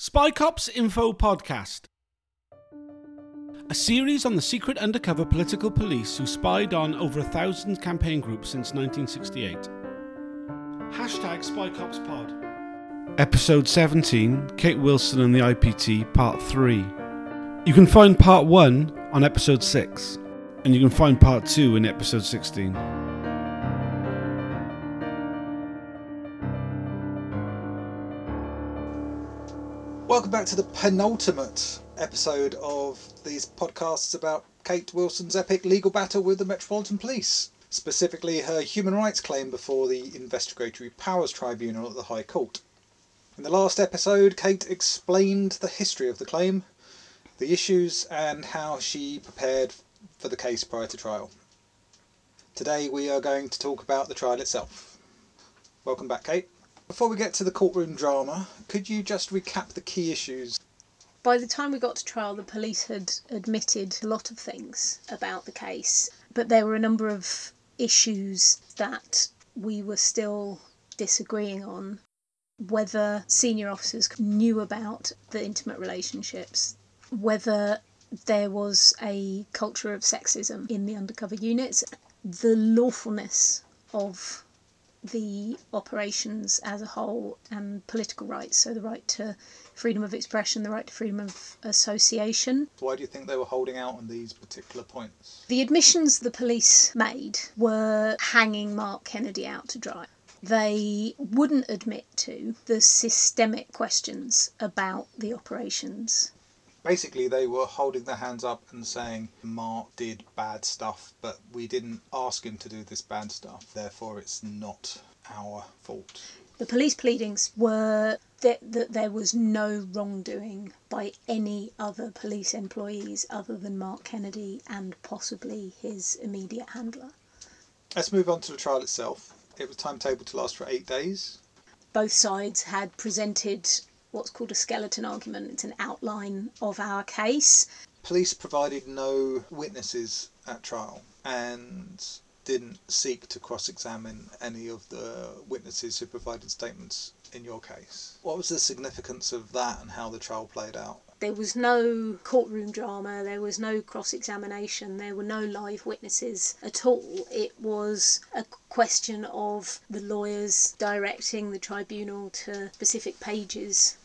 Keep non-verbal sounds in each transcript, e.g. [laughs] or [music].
Spy Cops Info Podcast. A series on the secret undercover political police who spied on over a thousand campaign groups since 1968. Hashtag Spy Cops Pod. Episode 17 Kate Wilson and the IPT, Part 3. You can find Part 1 on Episode 6, and you can find Part 2 in Episode 16. Welcome back to the penultimate episode of these podcasts about Kate Wilson's epic legal battle with the Metropolitan Police, specifically her human rights claim before the Investigatory Powers Tribunal at the High Court. In the last episode, Kate explained the history of the claim, the issues, and how she prepared for the case prior to trial. Today we are going to talk about the trial itself. Welcome back, Kate. Before we get to the courtroom drama, could you just recap the key issues? By the time we got to trial, the police had admitted a lot of things about the case, but there were a number of issues that we were still disagreeing on. Whether senior officers knew about the intimate relationships, whether there was a culture of sexism in the undercover units, the lawfulness of the operations as a whole and political rights, so the right to freedom of expression, the right to freedom of association. Why do you think they were holding out on these particular points? The admissions the police made were hanging Mark Kennedy out to dry. They wouldn't admit to the systemic questions about the operations Basically, they were holding their hands up and saying, Mark did bad stuff, but we didn't ask him to do this bad stuff, therefore, it's not our fault. The police pleadings were that, that there was no wrongdoing by any other police employees other than Mark Kennedy and possibly his immediate handler. Let's move on to the trial itself. It was timetabled to last for eight days. Both sides had presented what's called a skeleton argument. It's an outline of our case. Police provided no witnesses at trial and didn't seek to cross examine any of the witnesses who provided statements in your case. What was the significance of that and how the trial played out? There was no courtroom drama, there was no cross examination, there were no live witnesses at all. It was a question of the lawyers directing the tribunal to specific pages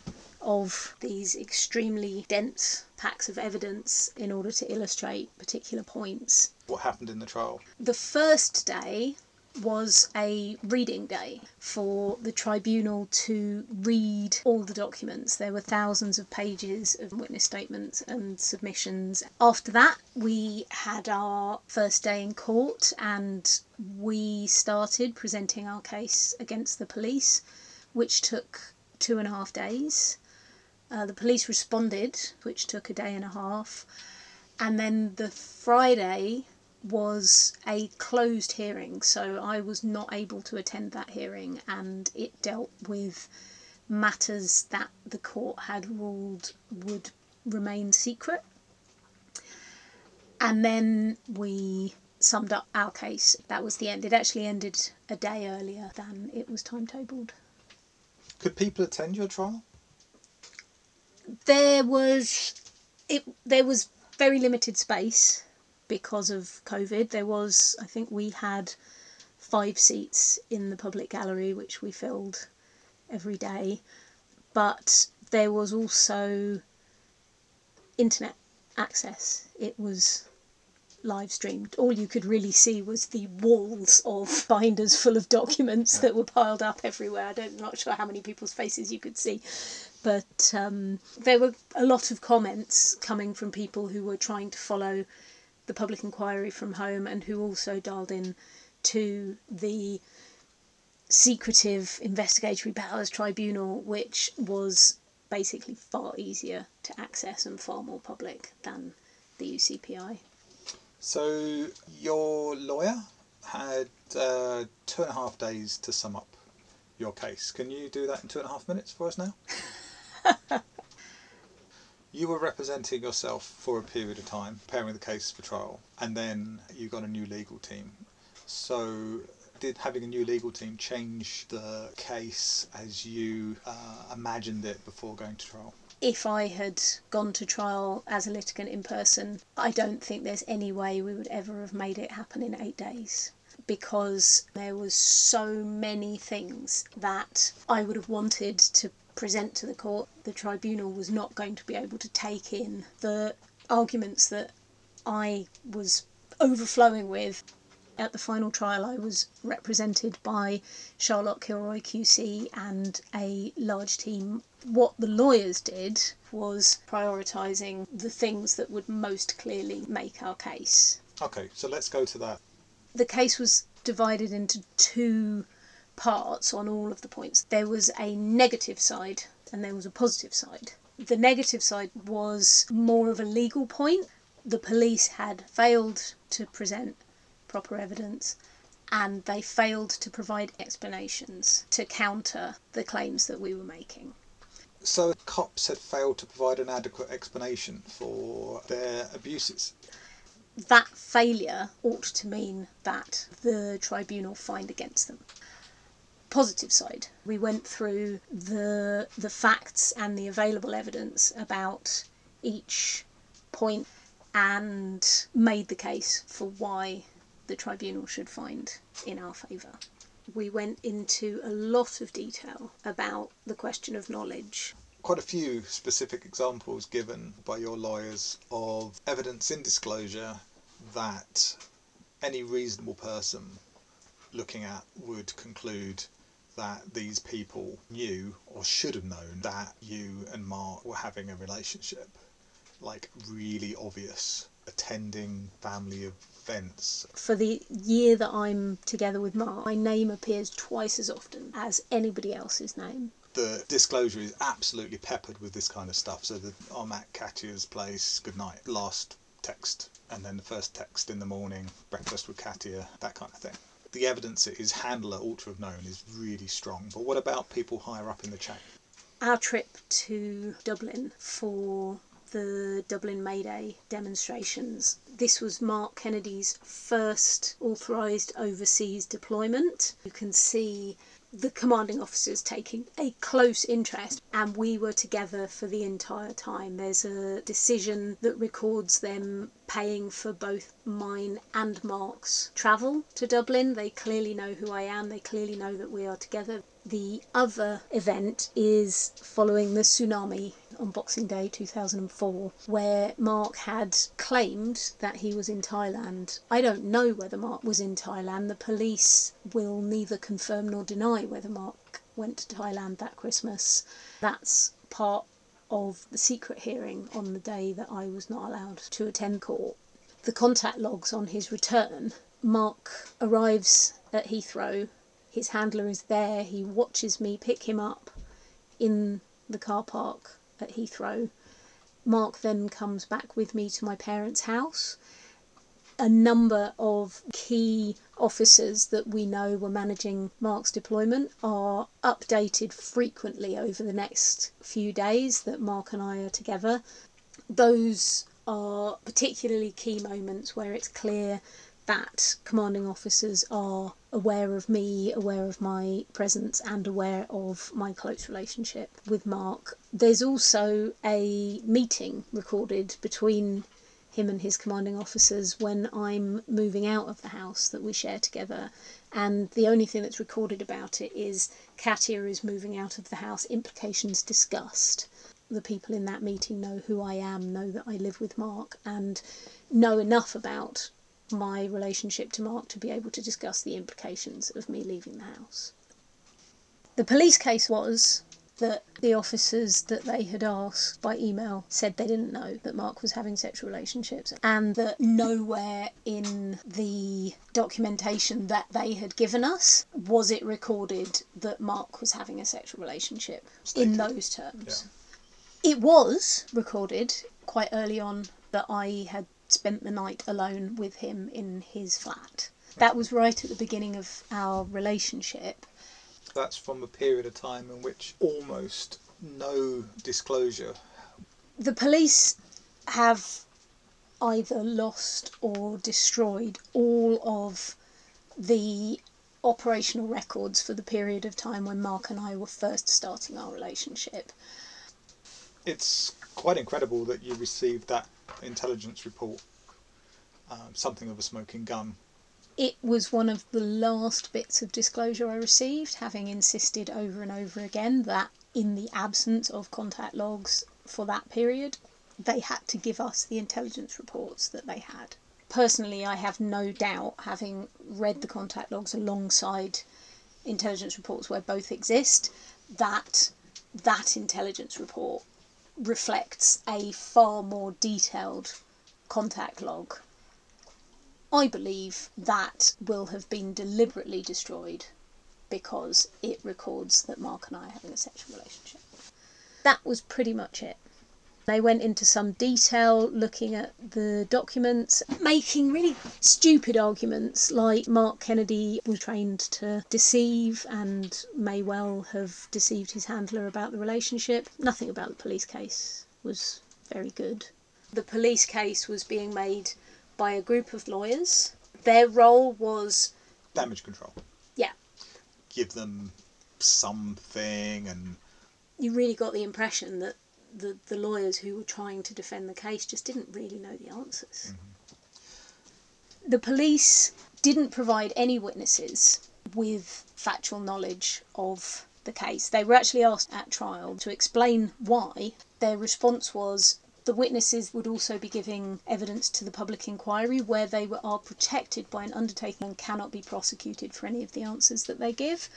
of these extremely dense packs of evidence in order to illustrate particular points. What happened in the trial? The first day was a reading day for the tribunal to read all the documents. There were thousands of pages of witness statements and submissions. After that, we had our first day in court and we started presenting our case against the police, which took two and a half days. Uh, the police responded, which took a day and a half. And then the Friday was a closed hearing, so I was not able to attend that hearing, and it dealt with matters that the court had ruled would remain secret. And then we summed up our case. That was the end. It actually ended a day earlier than it was timetabled. Could people attend your trial? there was it there was very limited space because of COVID. There was I think we had five seats in the public gallery which we filled every day. But there was also internet access. It was live streamed. All you could really see was the walls of [laughs] binders full of documents that were piled up everywhere. I don't, am not sure how many people's faces you could see, but um, there were a lot of comments coming from people who were trying to follow the public inquiry from home and who also dialed in to the secretive investigatory powers tribunal, which was basically far easier to access and far more public than the UCPI. So, your lawyer had uh, two and a half days to sum up your case. Can you do that in two and a half minutes for us now? [laughs] you were representing yourself for a period of time, preparing the case for trial, and then you got a new legal team. So, Did having a new legal team change the case as you uh, imagined it before going to trial? If I had gone to trial as a litigant in person, I don't think there's any way we would ever have made it happen in eight days because there was so many things that I would have wanted to present to the court. The tribunal was not going to be able to take in the arguments that I was overflowing with. At the final trial, I was represented by Charlotte Kilroy QC and a large team. What the lawyers did was prioritising the things that would most clearly make our case. Okay, so let's go to that. The case was divided into two parts on all of the points. There was a negative side and there was a positive side. The negative side was more of a legal point. The police had failed to present proper evidence and they failed to provide explanations to counter the claims that we were making. So, cops had failed to provide an adequate explanation for their abuses that failure ought to mean that the tribunal find against them. Positive side, we went through the the facts and the available evidence about each point and made the case for why the tribunal should find in our favour. We went into a lot of detail about the question of knowledge quite a few specific examples given by your lawyers of evidence in disclosure that any reasonable person looking at would conclude that these people knew or should have known that you and Mark were having a relationship. Like, really obvious. Attending family events. For the year that I'm together with Mark, my name appears twice as often as anybody else's name the disclosure is absolutely peppered with this kind of stuff. So the I'm at Katia's place, good night, last text, and then the first text in the morning, breakfast with Katia, that kind of thing. The evidence that his handler ought to have known is really strong. But what about people higher up in the chain? Our trip to Dublin for the Dublin May Day demonstrations. This was Mark Kennedy's first authorised overseas deployment. You can see the commanding officers taking a close interest, and we were together for the entire time. There's a decision that records them paying for both mine and Mark's travel to Dublin. They clearly know who I am, they clearly know that we are together. The other event is following the tsunami on Boxing Day 2004, where Mark had claimed that he was in Thailand. I don't know whether Mark was in Thailand. The police will neither confirm nor deny whether Mark went to Thailand that Christmas. That's part of the secret hearing on the day that I was not allowed to attend court. The contact logs on his return Mark arrives at Heathrow, his handler is there, he watches me pick him up in the car park at Heathrow. Mark then comes back with me to my parents' house. A number of key officers that we know were managing Mark's deployment are updated frequently over the next few days that Mark and I are together. Those are particularly key moments where it's clear that commanding officers are aware of me, aware of my presence, and aware of my close relationship with Mark. There's also a meeting recorded between him and his commanding officers when I'm moving out of the house that we share together. And the only thing that's recorded about it is Katia is moving out of the house, implications discussed. The people in that meeting know who I am, know that I live with Mark, and know enough about my relationship to Mark to be able to discuss the implications of me leaving the house. The police case was that the officers that they had asked by email said they didn't know that Mark was having sexual relationships and that nowhere in the documentation that they had given us was it recorded that Mark was having a sexual relationship in those terms. Yeah. It was recorded quite early on that I had spent the night alone with him in his flat. That was right at the beginning of our relationship. That's from a period of time in which almost no disclosure. The police have either lost or destroyed all of the operational records for the period of time when Mark and I were first starting our relationship. It's quite incredible that you received that intelligence report, um, something of a smoking gun. It was one of the last bits of disclosure I received, having insisted over and over again that in the absence of contact logs for that period, they had to give us the intelligence reports that they had. Personally, I have no doubt, having read the contact logs alongside intelligence reports where both exist, that that intelligence report reflects a far more detailed contact log. I believe that will have been deliberately destroyed because it records that Mark and I are having a sexual relationship. That was pretty much it. They went into some detail looking at the documents, making really stupid arguments like Mark Kennedy was trained to deceive and may well have deceived his handler about the relationship. Nothing about the police case was very good. The police case was being made by a group of lawyers. Their role was Damage control. Yeah. Give them something and you really got the impression that the, the lawyers who were trying to defend the case just didn't really know the answers. Mm-hmm. The police didn't provide any witnesses with factual knowledge of the case. They were actually asked at trial to explain why. Their response was the witnesses would also be giving evidence to the public inquiry where they were, are protected by an undertaking and cannot be prosecuted for any of the answers that they give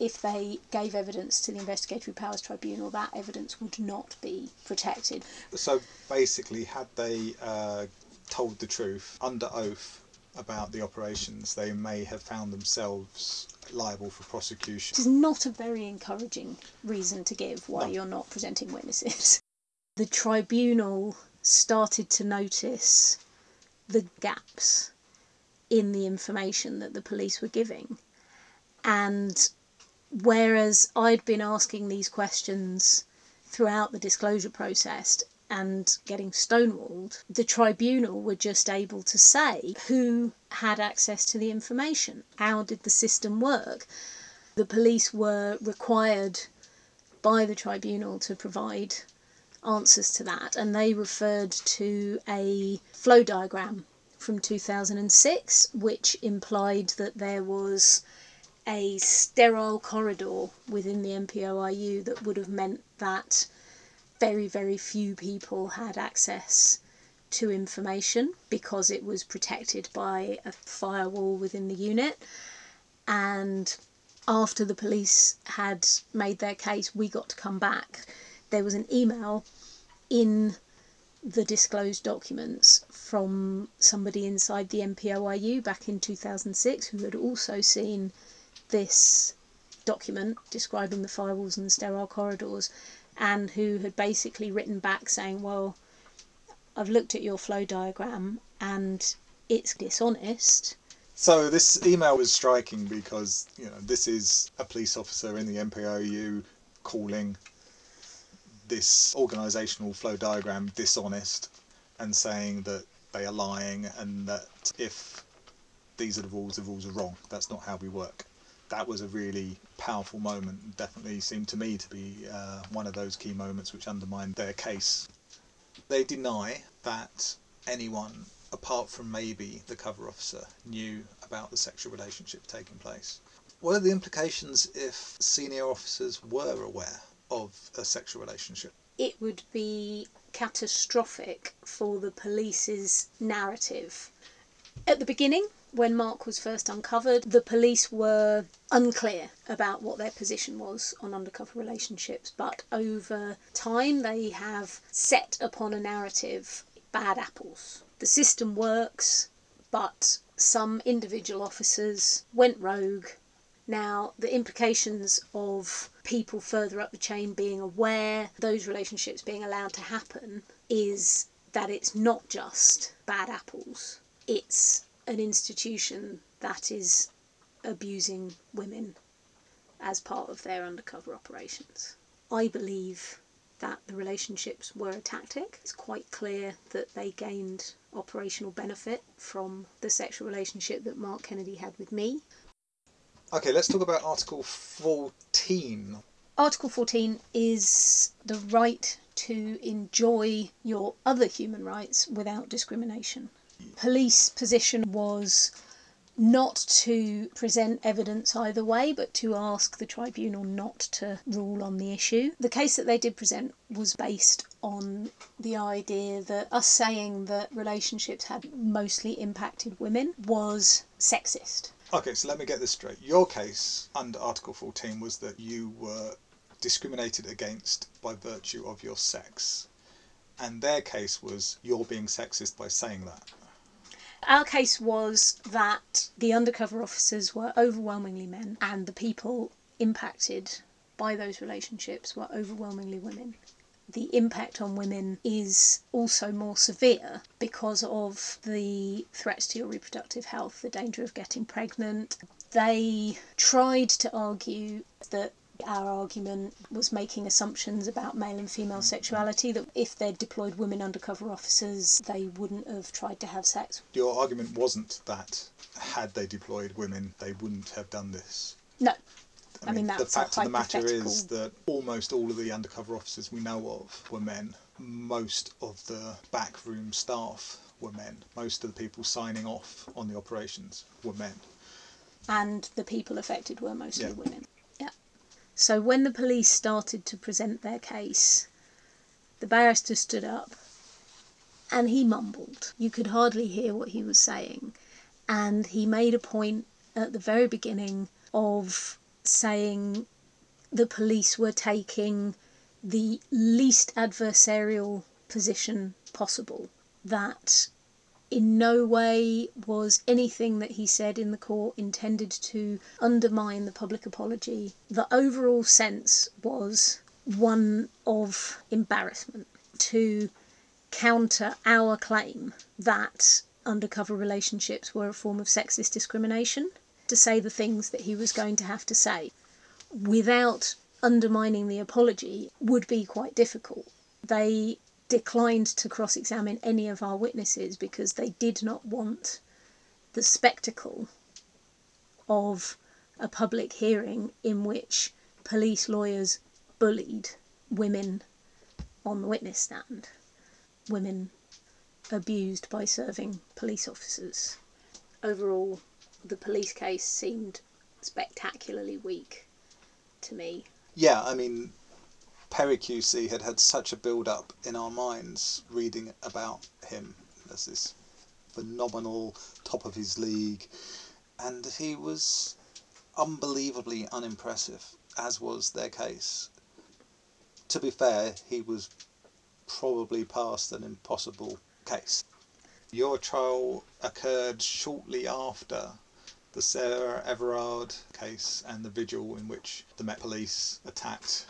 if they gave evidence to the Investigatory Powers Tribunal, that evidence would not be protected. So basically, had they uh, told the truth under oath about the operations, they may have found themselves liable for prosecution. It is not a very encouraging reason to give why no. you're not presenting witnesses. [laughs] The tribunal started to notice the gaps in the information that the police were giving and Whereas I'd been asking these questions throughout the disclosure process and getting stonewalled, the tribunal were just able to say who had access to the information, how did the system work. The police were required by the tribunal to provide answers to that, and they referred to a flow diagram from 2006, which implied that there was a sterile corridor within the MPOIU that would have meant that very, very few people had access to information because it was protected by a firewall within the unit. And after the police had made their case, we got to come back. There was an email in the disclosed documents from somebody inside the MPOIU back in 2006 who had also seen this document describing the firewalls and the sterile corridors, and who had basically written back saying, Well, I've looked at your flow diagram and it's dishonest. So this email was striking because you know this is a police officer in the MPOIU calling this organisational flow diagram dishonest and saying that they are lying and that if these are the rules, the rules are wrong. That's not how we work that was a really powerful moment. Definitely seemed to me to be uh, one of those key moments which undermined their case. They deny that anyone, apart from maybe the cover officer, knew about the sexual relationship taking place. What are the implications if senior officers were aware of a sexual relationship? It would be catastrophic for the police's narrative. At the beginning, when Mark was first uncovered, the police were unclear about what their position was on undercover relationships, but over time they have set upon a narrative bad apples. The system works, but some individual officers went rogue. Now, the implications of people further up the chain being aware, those relationships being allowed to happen, is that it's not just bad apples, it's an institution that is abusing women as part of their undercover operations. I believe that the relationships were a tactic. It's quite clear that they gained operational benefit from the sexual relationship that Mark Kennedy had with me. Okay, let's talk about Article 14. Article 14 is the right to enjoy your other human rights without discrimination. Police position was not to present evidence either way, but to ask the tribunal not to rule on the issue. The case that they did present was based on the idea that us saying that relationships had mostly impacted women was sexist. Okay, so let me get this straight. Your case under Article 14 was that you were discriminated against by virtue of your sex. And their case was you're being sexist by saying that. Our case was that the undercover officers were overwhelmingly men and the people impacted by those relationships were overwhelmingly women. The impact on women is also more severe because of the threats to your reproductive health, the danger of getting pregnant. They tried to argue that our argument was making assumptions about male and female mm-hmm. sexuality, that if they'd deployed women undercover officers, they wouldn't have tried to have sex. Your argument wasn't that had they deployed women, they wouldn't have done this. No. I, I mean, the fact of the matter is that almost all of the undercover officers we know of were men. Most of the backroom staff were men. Most of the people signing off on the operations were men. and the people affected were mostly Yeah. women. So when the police started to present their case, the barrister stood up and he mumbled. You could hardly hear what he was saying. And he made a point at the very beginning of saying the police were taking the least adversarial position possible. That in no way was anything that he said in the court intended to undermine the public apology. The overall sense was one of embarrassment to counter our claim that undercover relationships were a form of sexist discrimination, to say the things that he was going to have to say without undermining the apology would be quite difficult. They declined to cross examine any of our witnesses because they did not want the spectacle of a public hearing in which police lawyers bullied women on the witness stand, women abused by serving police officers. Overall, the police case seemed spectacularly weak to me. Yeah, I mean, Perry QC had had such a build up in our minds reading about him as this phenomenal top of his league, and he was unbelievably unimpressive, as was their case. To be fair, he was probably past an impossible case. Your trial occurred shortly after the Sarah Everard case and the vigil in which the Met Police attacked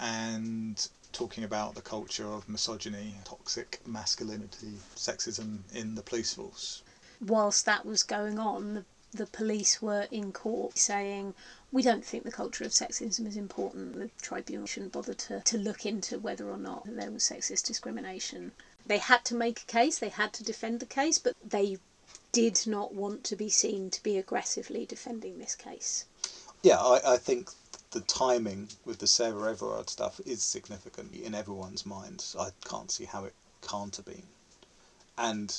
and talking about the culture of misogyny, toxic masculinity, sexism in the police force. whilst that was going on, the, the police were in court saying, We don't think the culture of sexism is important. The tribunal shouldn't bother to, to look into whether or not there was sexist discrimination. They had to make a case, they had to defend the case, but they did not want to be seen to be aggressively defending this case. Yeah, I, I think the timing with the Sarah Everard stuff is significant in everyone's minds. I can't see how it can't have been. And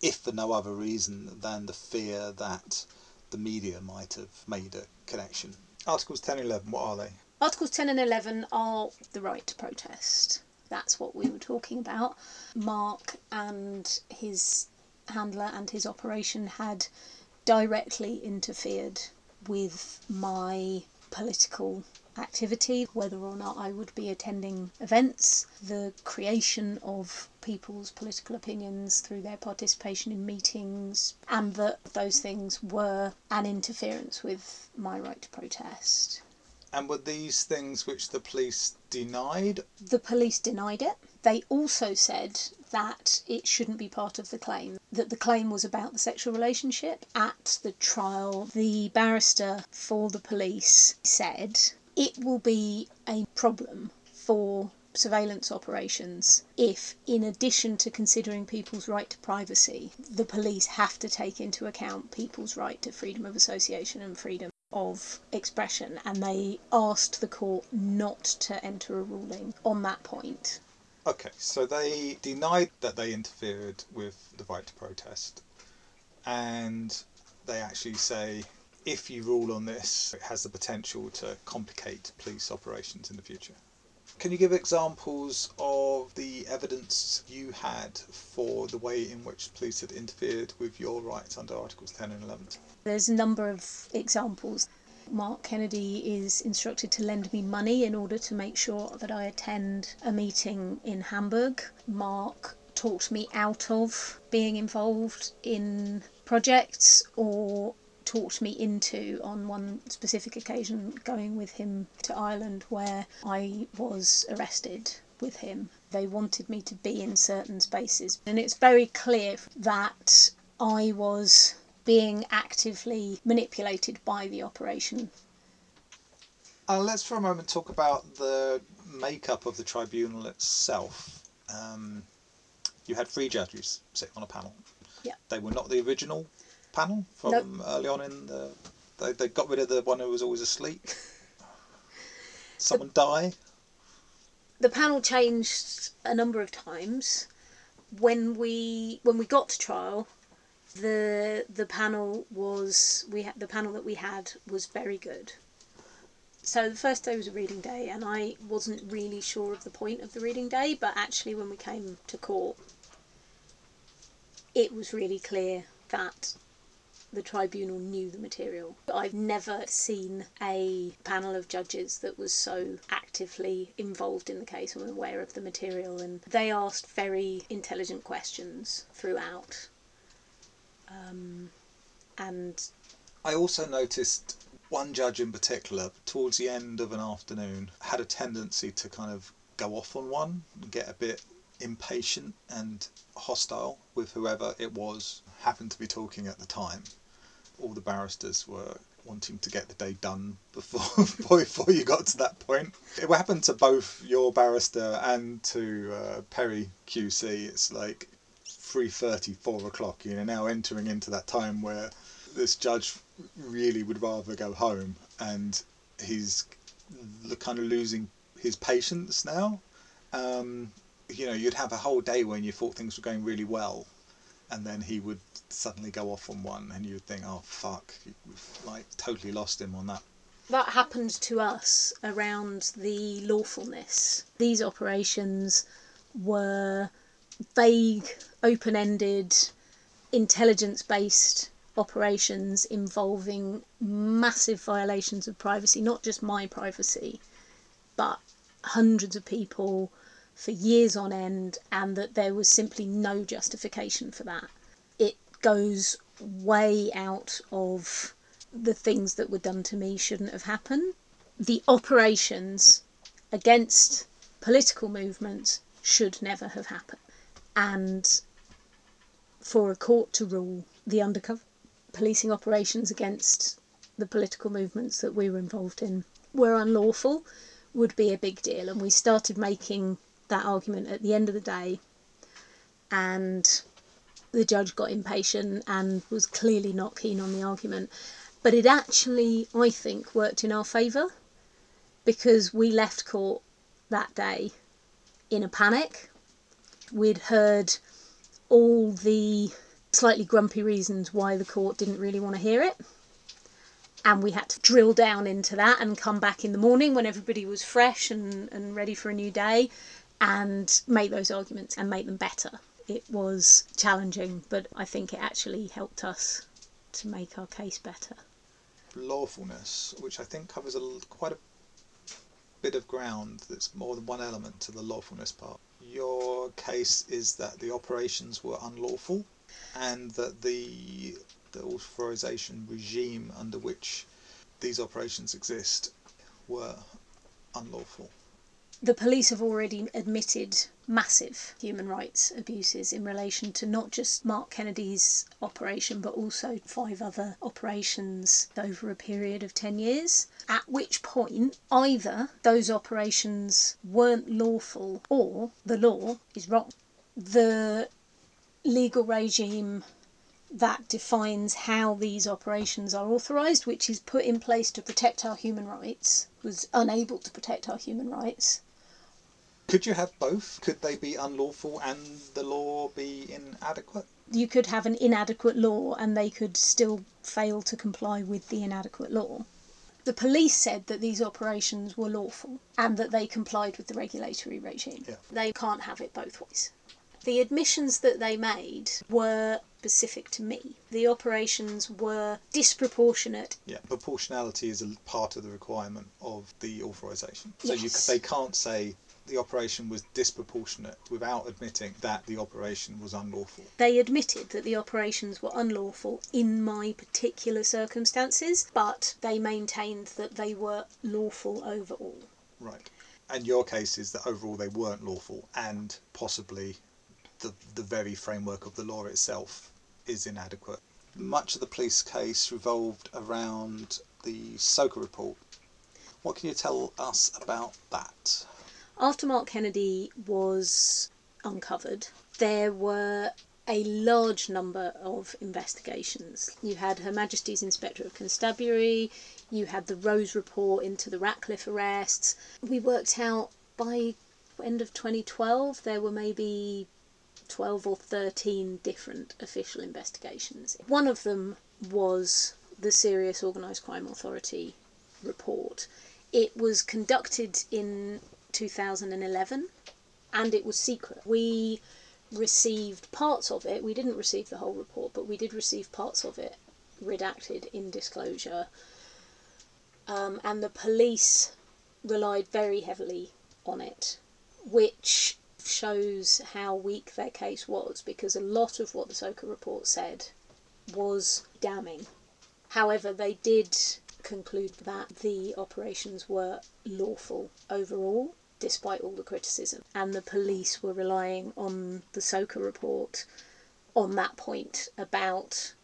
if for no other reason than the fear that the media might have made a connection. Articles 10 and 11, what are they? Articles 10 and 11 are the right to protest. That's what we were talking about. Mark and his handler and his operation had directly interfered with my political activity, whether or not I would be attending events, the creation of people's political opinions through their participation in meetings, and that those things were an interference with my right to protest. And were these things which the police denied? The police denied it. They also said that it shouldn't be part of the claim, that the claim was about the sexual relationship. At the trial, the barrister for the police said it will be a problem for surveillance operations if, in addition to considering people's right to privacy, the police have to take into account people's right to freedom of association and freedom of expression, and they asked the court not to enter a ruling on that point. Okay, so they denied that they interfered with the right to protest, and they actually say if you rule on this, it has the potential to complicate police operations in the future. Can you give examples of the evidence you had for the way in which police had interfered with your rights under Articles 10 and 11? There's a number of examples. Mark Kennedy is instructed to lend me money in order to make sure that I attend a meeting in Hamburg. Mark talked me out of being involved in projects or talked me into on one specific occasion going with him to Ireland where I was arrested with him. They wanted me to be in certain spaces, and it's very clear that I was being actively manipulated by the operation. Uh, let's for a moment talk about the makeup of the tribunal itself. Um, you had three judges sitting on a panel. Yeah. They were not the original panel from Nope. early on in the. They, they got rid of the one who was always asleep. [laughs] Someone die. the panel changed a number of times. When we when we got to trial, the the panel was we the panel that we had was very good. So the first day was a reading day, and I wasn't really sure of the point of the reading day, but actually when we came to court, it was really clear that the tribunal knew the material. I've never seen a panel of judges that was so actively involved in the case and aware of the material, and they asked very intelligent questions throughout. Um, and I also noticed one judge in particular, towards the end of an afternoon, had a tendency to kind of go off on one and get a bit impatient and hostile with whoever it was happened to be talking at the time. All the barristers were wanting to get the day done before [laughs] before you got to that point. It happened to both your barrister and to uh, Perry QC. It's like three thirty, four o'clock. You're now entering into that time where this judge really would rather go home, and he's kind of losing his patience now. Um, you know, you'd have a whole day when you thought things were going really well, and then he would suddenly go off on one, and you'd think, "Oh fuck!" You've like totally lost him on that. that happened to us around the lawfulness. These operations were vague, open ended, intelligence based operations involving massive violations of privacy, not just my privacy, but hundreds of people for years on end, and that there was simply no justification for that. It goes way out of the things that were done to me shouldn't have happened. The operations against political movements should never have happened. And for a court to rule the undercover policing operations against the political movements that we were involved in were unlawful would be a big deal. And we started making that argument at the end of the day. And the judge got impatient and was clearly not keen on the argument. But it actually, I think, worked in our favour because we left court that day in a panic. We'd heard all the slightly grumpy reasons why the court didn't really want to hear it. And we had to drill down into that and come back in the morning when everybody was fresh and, and ready for a new day and make those arguments and make them better. It was challenging, but I think it actually helped us to make our case better. lawfulness, which I think covers a, quite a bit of ground. That's more than one element to the lawfulness part. Your case is that the operations were unlawful, and that the the authorization regime under which these operations exist were unlawful. The police have already admitted massive human rights abuses in relation to not just Mark Kennedy's operation, but also five other operations over a period of 10 years. At which point, either those operations weren't lawful or the law is wrong. The legal regime that defines how these operations are authorised, which is put in place to protect our human rights, was unable to protect our human rights. Could you have both? Could they be unlawful and the law be inadequate? You could have an inadequate law and they could still fail to comply with the inadequate law. The police said that these operations were lawful and that they complied with the regulatory regime. Yeah. They can't have it both ways. The admissions that they made were specific to me. The operations were disproportionate. Yeah, proportionality is a part of the requirement of the authorization. So you, they can't say the operation was disproportionate without admitting that the operation was unlawful. They admitted that the operations were unlawful in my particular circumstances, but they maintained that they were lawful overall. Right. And your case is that overall they weren't lawful and possibly the, the very framework of the law itself is inadequate. Much of the police case revolved around the SOCA report. What can you tell us about that? After Mark Kennedy was uncovered, there were a large number of investigations. You had Her Majesty's Inspector of Constabulary, you had the Rose report into the Ratcliffe arrests. We worked out by end of 2012 there were maybe 12 or 13 different official investigations. One of them was the Serious Organised Crime Authority report. It was conducted in 2011 and it was secret. We received parts of it, we didn't receive the whole report, but we did receive parts of it redacted in disclosure. Um, and the police relied very heavily on it, which shows how weak their case was because a lot of what the SOCA report said was damning. However, they did conclude that the operations were lawful overall, despite all the criticism, and the police were relying on the SOCA report on that point about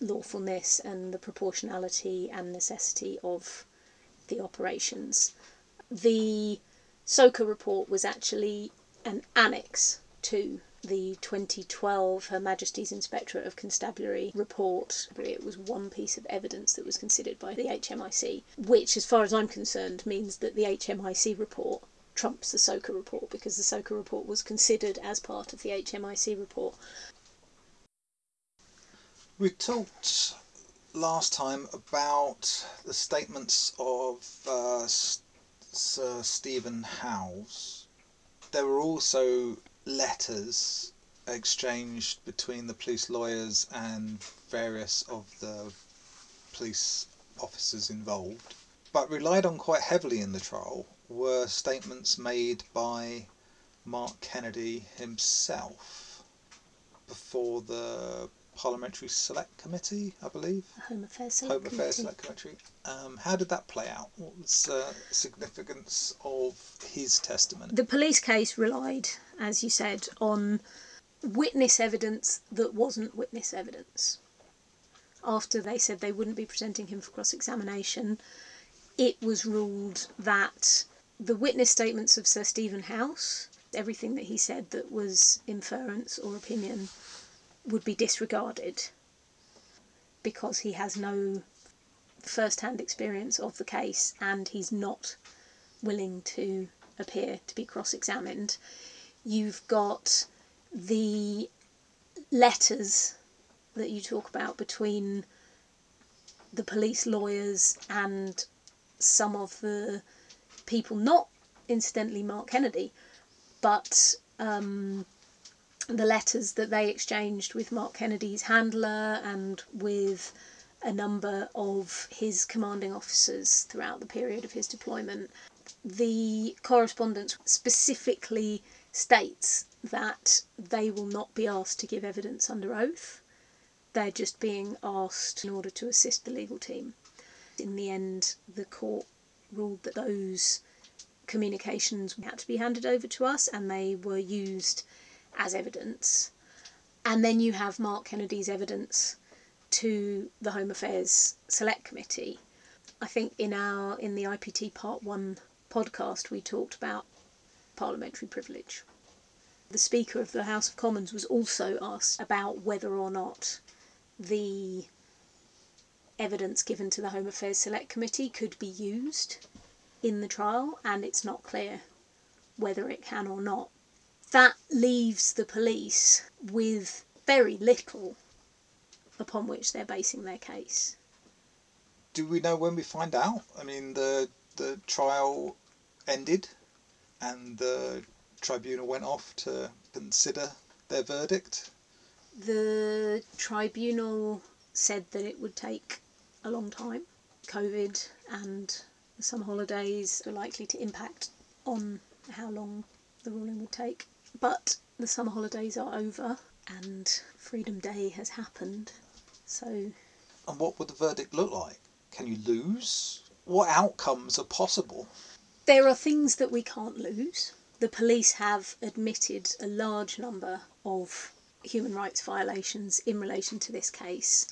lawfulness and the proportionality and necessity of the operations. The SOCA report was actually an annex to the 2012 Her Majesty's Inspectorate of Constabulary report. It was one piece of evidence that was considered by the HMIC, which, as far as I'm concerned, means that the HMIC report trumps the SOCA report because the SOCA report was considered as part of the HMIC report. We talked last time about the statements of uh, Sir Stephen House. There were also letters exchanged between the police lawyers and various of the police officers involved. But relied on quite heavily in the trial were statements made by Mark Kennedy himself before the Parliamentary Select Committee, I believe. Home Affairs Select Home Affairs Committee. Select Committee. Um, how did that play out? What was uh, the significance of his testimony? The police case relied, as you said, on witness evidence that wasn't witness evidence. After they said they wouldn't be presenting him for cross examination, it was ruled that the witness statements of Sir Stephen House, everything that he said that was inference or opinion, would be disregarded because he has no first hand experience of the case and he's not willing to appear to be cross examined. You've got the letters that you talk about between the police lawyers and some of the people, not incidentally Mark Kennedy, but um, the letters that they exchanged with Mark Kennedy's handler and with a number of his commanding officers throughout the period of his deployment. The correspondence specifically states that they will not be asked to give evidence under oath. They're just being asked in order to assist the legal team. In the end, the court ruled that those communications had to be handed over to us and they were used as evidence. And then you have Mark Kennedy's evidence to the Home Affairs Select Committee. I think in our in the IPT Part 1 podcast we talked about parliamentary privilege. The Speaker of the House of Commons was also asked about whether or not the evidence given to the Home Affairs Select Committee could be used in the trial, and it's not clear whether it can or not. That leaves the police with very little upon which they're basing their case. Do we know when we find out? I mean, the the trial ended, and the tribunal went off to consider their verdict. The tribunal said that it would take a long time. COVID and the summer holidays are likely to impact on how long the ruling would take. But the summer holidays are over and Freedom Day has happened. So, And what would the verdict look like? Can you lose? What outcomes are possible? there are things that we can't lose. The police have admitted a large number of human rights violations in relation to this case.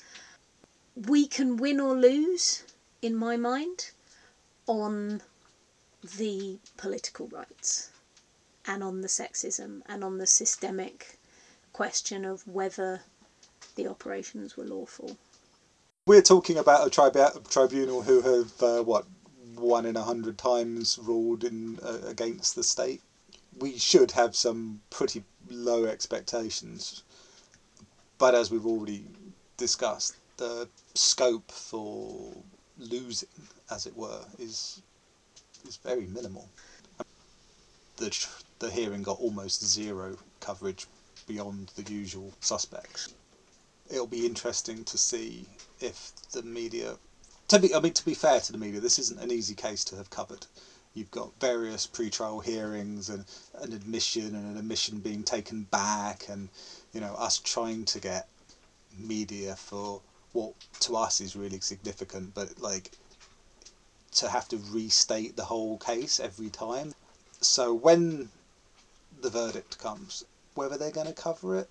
We can win or lose, in my mind, on the political rights and on the sexism and on the systemic question of whether the operations were lawful. We're talking about a tribu- tribunal who have uh, what one in a hundred times ruled in uh, against the state. We should have some pretty low expectations, but as we've already discussed, the scope for losing, as it were, is is very minimal. The the hearing got almost zero coverage beyond the usual suspects. It'll be interesting to see if the media. To be, I mean, to be fair to the media, this isn't an easy case to have covered. You've got various pre-trial hearings and an admission and an admission being taken back, and you know us trying to get media for what to us is really significant, but like to have to restate the whole case every time. So when the verdict comes, whether they're going to cover it,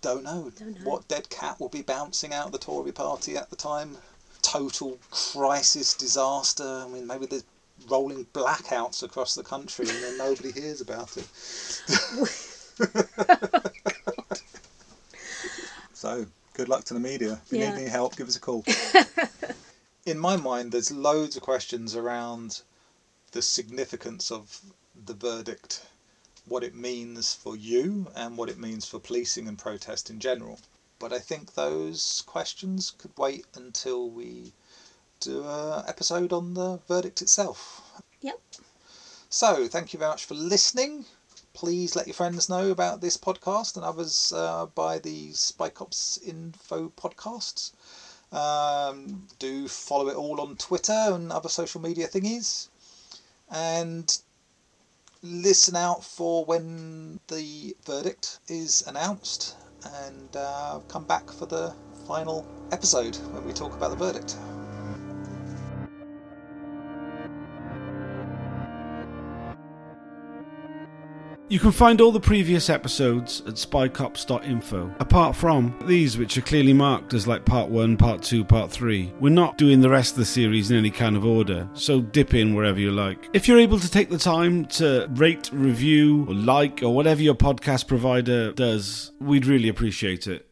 don't know. Don't know. What dead cat will be bouncing out of the Tory party at the time? Total crisis, disaster. I mean, maybe there's rolling blackouts across the country and then nobody hears about it. [laughs] [laughs] [laughs] good luck to the media. If you Yeah. need any help, give us a call. [laughs] In my mind, there's loads of questions around the significance of the verdict, what it means for you, and what it means for policing and protest in general. But I think those questions could wait until we do an episode on the verdict itself. Yep. So, thank you very much for listening. Please let your friends know about this podcast and others uh, by the Spy Cops Info podcasts. Um, do follow it all on Twitter and other social media thingies. And listen out for when the verdict is announced and uh, come back for the final episode when we talk about the verdict. You can find all the previous episodes at spycops.info, apart from these, which are clearly marked as like part 1, part 2, part 3. We're not doing the rest of the series in any kind of order, so dip in wherever you like. If you're able to take the time to rate, review, or like, or whatever your podcast provider does, we'd really appreciate it.